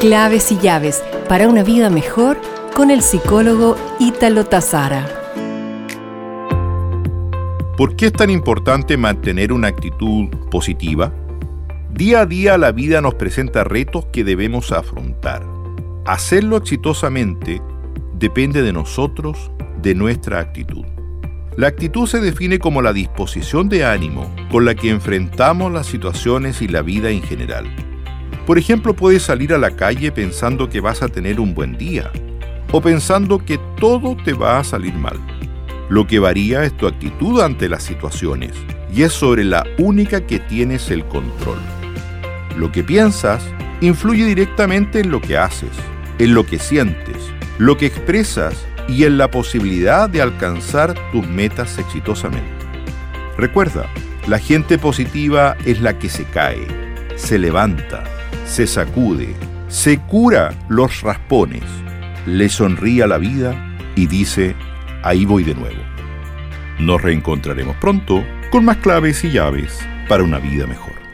Claves y llaves para una vida mejor con el psicólogo Ítalo Tazara. ¿Por qué es tan importante mantener una actitud positiva? Día a día la vida nos presenta retos que debemos afrontar. Hacerlo exitosamente depende de nosotros, de nuestra actitud. La actitud se define como la disposición de ánimo con la que enfrentamos las situaciones y la vida en general. Por ejemplo, puedes salir a la calle pensando que vas a tener un buen día o pensando que todo te va a salir mal. Lo que varía es tu actitud ante las situaciones y es sobre la única que tienes el control. Lo que piensas influye directamente en lo que haces, en lo que sientes, lo que expresas y en la posibilidad de alcanzar tus metas exitosamente. Recuerda, la gente positiva es la que se cae, se levanta, se sacude, se cura los raspones, le sonríe a la vida y dice, ahí voy de nuevo. Nos reencontraremos pronto con más claves y llaves para una vida mejor.